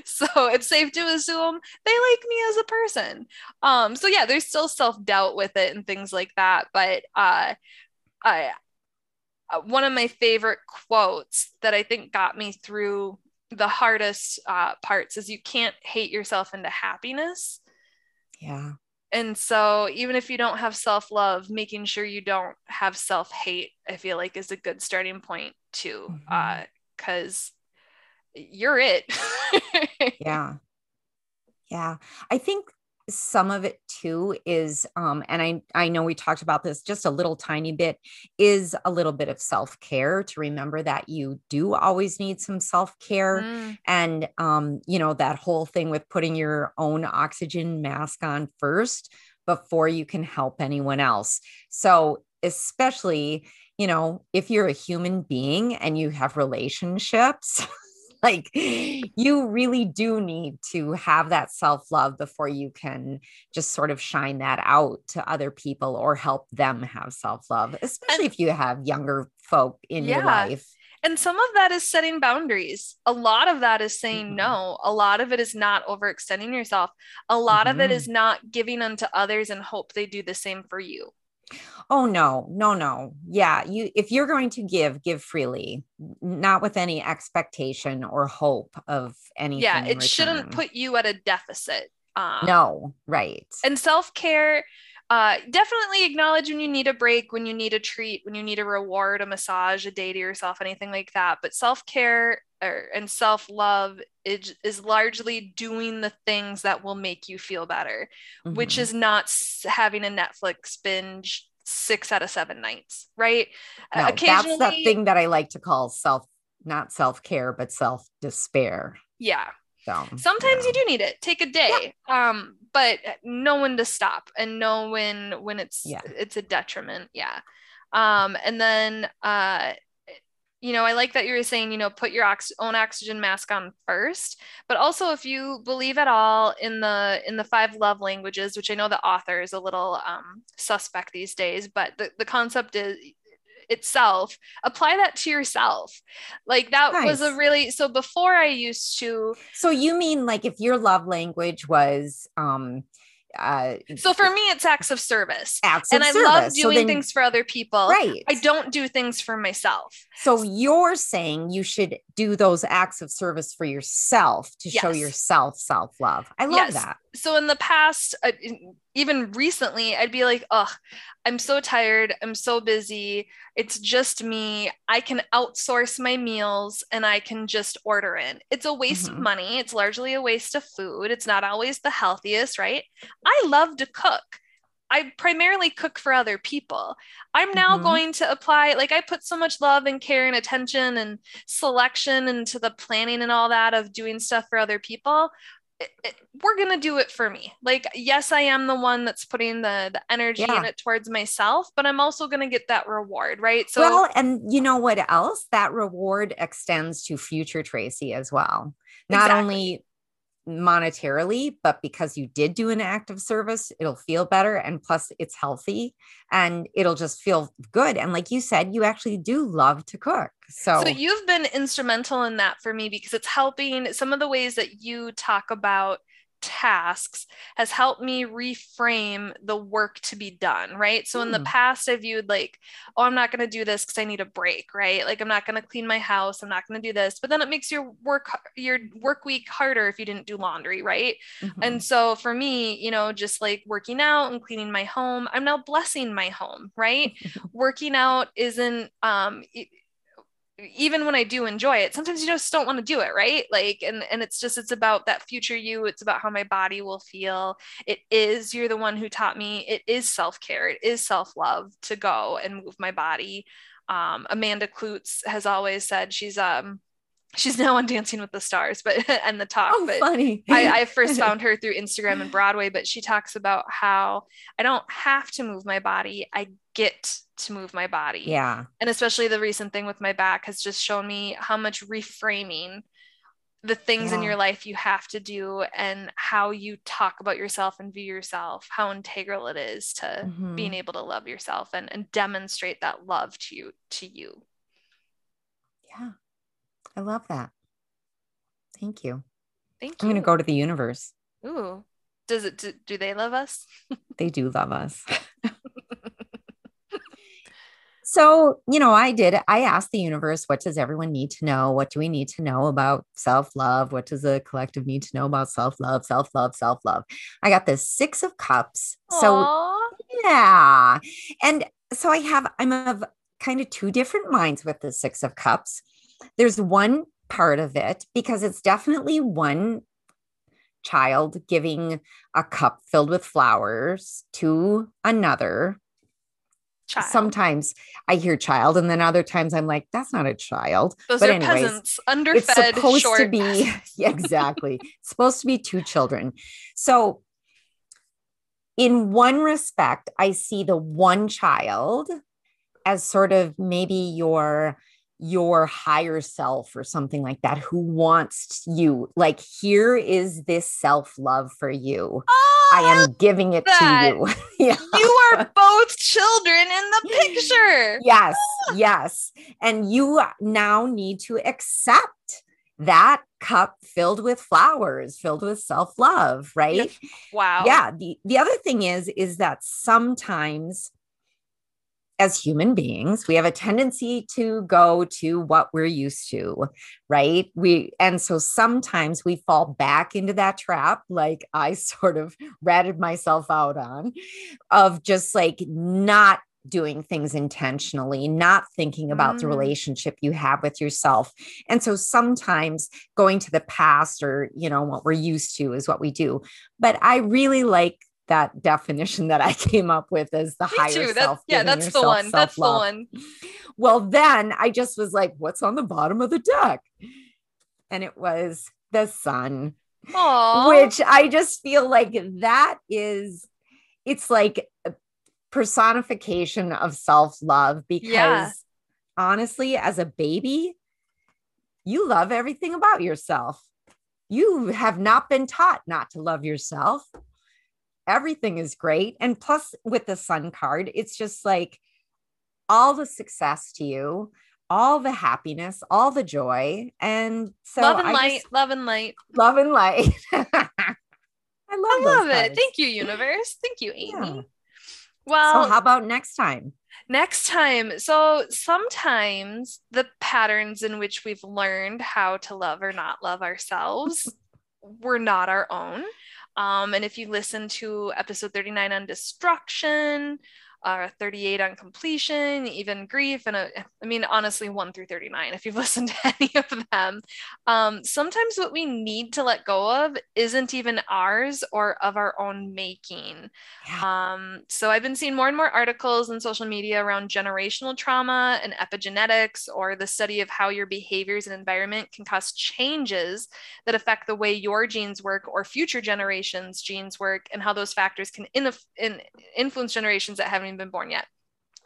so it's safe to assume they like me as a person. Um, so yeah, there's still self-doubt with it and things like that. But uh, I, uh, one of my favorite quotes that I think got me through the hardest uh, parts is you can't hate yourself into happiness.
Yeah.
And so, even if you don't have self love, making sure you don't have self hate, I feel like is a good starting point too, because mm-hmm. uh, you're it.
yeah. Yeah. I think some of it too is um and i i know we talked about this just a little tiny bit is a little bit of self-care to remember that you do always need some self-care mm. and um you know that whole thing with putting your own oxygen mask on first before you can help anyone else so especially you know if you're a human being and you have relationships like you really do need to have that self love before you can just sort of shine that out to other people or help them have self love, especially if you have younger folk in yeah. your life.
And some of that is setting boundaries. A lot of that is saying mm-hmm. no. A lot of it is not overextending yourself. A lot mm-hmm. of it is mm-hmm. not giving unto others and hope they do the same for you.
Oh no, no, no. Yeah, you if you're going to give, give freely, not with any expectation or hope of anything.
Yeah, it shouldn't put you at a deficit.
Um, no, right.
And self-care uh, definitely acknowledge when you need a break, when you need a treat, when you need a reward, a massage, a day to yourself, anything like that. But self care and self love is, is largely doing the things that will make you feel better, mm-hmm. which is not having a Netflix binge six out of seven nights, right?
No, Occasionally, that's the thing that I like to call self, not self care, but self despair.
Yeah.
Though.
Sometimes you do need it. Take a day. Yeah. Um, but know when to stop and know when when it's yeah. it's a detriment. Yeah. Um, and then uh you know, I like that you were saying, you know, put your ox- own oxygen mask on first, but also if you believe at all in the in the five love languages, which I know the author is a little um, suspect these days, but the, the concept is itself apply that to yourself like that nice. was a really so before i used to
so you mean like if your love language was um uh,
so for me it's acts of service
acts
and
i
service. love doing so then, things for other people
right
i don't do things for myself
so you're saying you should do those acts of service for yourself to yes. show yourself self-love i love yes. that
so in the past uh, even recently i'd be like oh i'm so tired. I'm so busy. It's just me. I can outsource my meals and i can just order in. It's a waste mm-hmm. of money. It's largely a waste of food. It's not always the healthiest right? I love to cook. I primarily cook for other people. I'm now mm-hmm. going to apply, like, I put so much love and care and attention and selection into the planning and all that of doing stuff for other people it, it, we're gonna do it for me like yes i am the one that's putting the the energy yeah. in it towards myself but i'm also gonna get that reward right
so well and you know what else that reward extends to future tracy as well not exactly. only monetarily, but because you did do an act of service, it'll feel better. And plus, it's healthy and it'll just feel good. And like you said, you actually do love to cook. So,
so you've been instrumental in that for me because it's helping some of the ways that you talk about tasks has helped me reframe the work to be done, right? So in the hmm. past, I viewed like, oh, I'm not going to do this because I need a break, right? Like I'm not going to clean my house, I'm not going to do this, but then it makes your work your work week harder if you didn't do laundry, right? Mm-hmm. And so for me, you know, just like working out and cleaning my home, I'm now blessing my home, right? working out isn't um even when I do enjoy it, sometimes you just don't want to do it, right? Like, and and it's just it's about that future you. It's about how my body will feel. It is you're the one who taught me. It is self care. It is self love to go and move my body. Um, Amanda Kloots has always said she's um she's now on Dancing with the Stars, but and the talk.
Oh,
but
funny.
I, I first found her through Instagram and Broadway, but she talks about how I don't have to move my body. I get to move my body.
Yeah.
And especially the recent thing with my back has just shown me how much reframing the things yeah. in your life you have to do and how you talk about yourself and view yourself, how integral it is to mm-hmm. being able to love yourself and, and demonstrate that love to you to you.
Yeah. I love that. Thank you.
Thank
you. I'm going to go to the universe.
Ooh. Does it do, do they love us?
they do love us. so, you know, I did I asked the universe, what does everyone need to know? What do we need to know about self-love? What does the collective need to know about self-love, self-love, self-love? I got this 6 of cups.
Aww.
So, yeah. And so I have I'm of kind of two different minds with the 6 of cups there's one part of it because it's definitely one child giving a cup filled with flowers to another. Child. Sometimes I hear child, and then other times I'm like, that's not a child.
Those but are anyways, peasants, underfed,
it's supposed
short.
to be exactly. it's supposed to be two children. So, in one respect, I see the one child as sort of maybe your your higher self or something like that who wants you like here is this self love for you. Oh, i ah, am giving it that. to you.
Yeah. you are both children in the picture.
Yes ah. yes. And you now need to accept that cup filled with flowers filled with self-love right?
Wow.
Yeah the, the other thing is is that sometimes as human beings, we have a tendency to go to what we're used to, right? We and so sometimes we fall back into that trap, like I sort of ratted myself out on, of just like not doing things intentionally, not thinking about mm. the relationship you have with yourself. And so sometimes going to the past or, you know, what we're used to is what we do. But I really like that definition that I came up with as the Me higher too. self.
yeah, that's the one. That's the one.
Well, then I just was like, what's on the bottom of the deck? And it was the sun.
Aww.
Which I just feel like that is it's like personification of self-love because yeah. honestly as a baby you love everything about yourself. You have not been taught not to love yourself. Everything is great. And plus, with the sun card, it's just like all the success to you, all the happiness, all the joy. And so,
love and I light, just, love and light,
love and light. I love,
I love it. Thank you, universe. Thank you, Amy. Yeah.
Well, so how about next time?
Next time. So sometimes the patterns in which we've learned how to love or not love ourselves were not our own. Um, and if you listen to episode 39 on destruction, uh, 38 on completion, even grief, and a, I mean, honestly, 1 through 39, if you've listened to any of them. Um, sometimes what we need to let go of isn't even ours or of our own making. Yeah. Um, so I've been seeing more and more articles in social media around generational trauma and epigenetics, or the study of how your behaviors and environment can cause changes that affect the way your genes work or future generations' genes work, and how those factors can in, in, influence generations that haven't been born yet.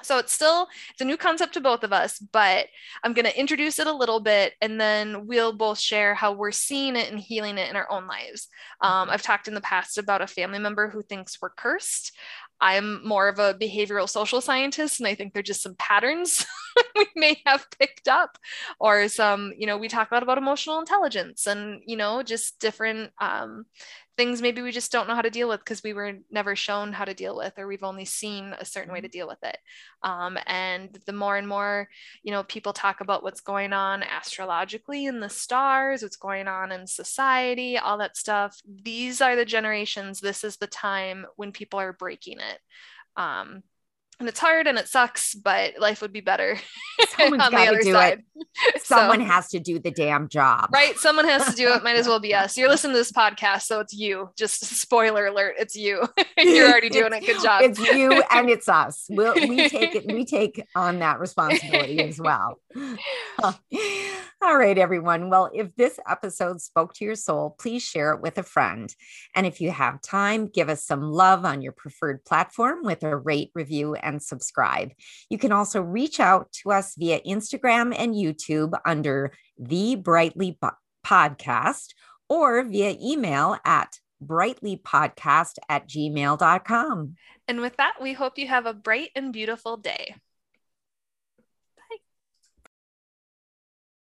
So it's still it's a new concept to both of us, but I'm going to introduce it a little bit, and then we'll both share how we're seeing it and healing it in our own lives. Um, I've talked in the past about a family member who thinks we're cursed. I'm more of a behavioral social scientist, and I think they're just some patterns we may have picked up, or some, you know, we talk a lot about emotional intelligence and, you know, just different um, things maybe we just don't know how to deal with because we were never shown how to deal with, or we've only seen a certain way to mm-hmm. deal with it. Um, and the more and more, you know, people talk about what's going on astrologically in the stars, what's going on in society, all that stuff, these are the generations, this is the time when people are breaking it. Um, and it's hard and it sucks, but life would be better.
Someone's got to do side. it. Someone so, has to do the damn job.
Right. Someone has to do it. Might as well be us. You're listening to this podcast, so it's you. Just spoiler alert, it's you. You're already doing a Good job.
It's you and it's us. We'll, we take it, we take on that responsibility as well. All right, everyone. Well, if this episode spoke to your soul, please share it with a friend. And if you have time, give us some love on your preferred platform with a rate, review, and subscribe. You can also reach out to us via Instagram and YouTube under the Brightly Podcast or via email at brightlypodcast at gmail.com.
And with that, we hope you have a bright and beautiful day.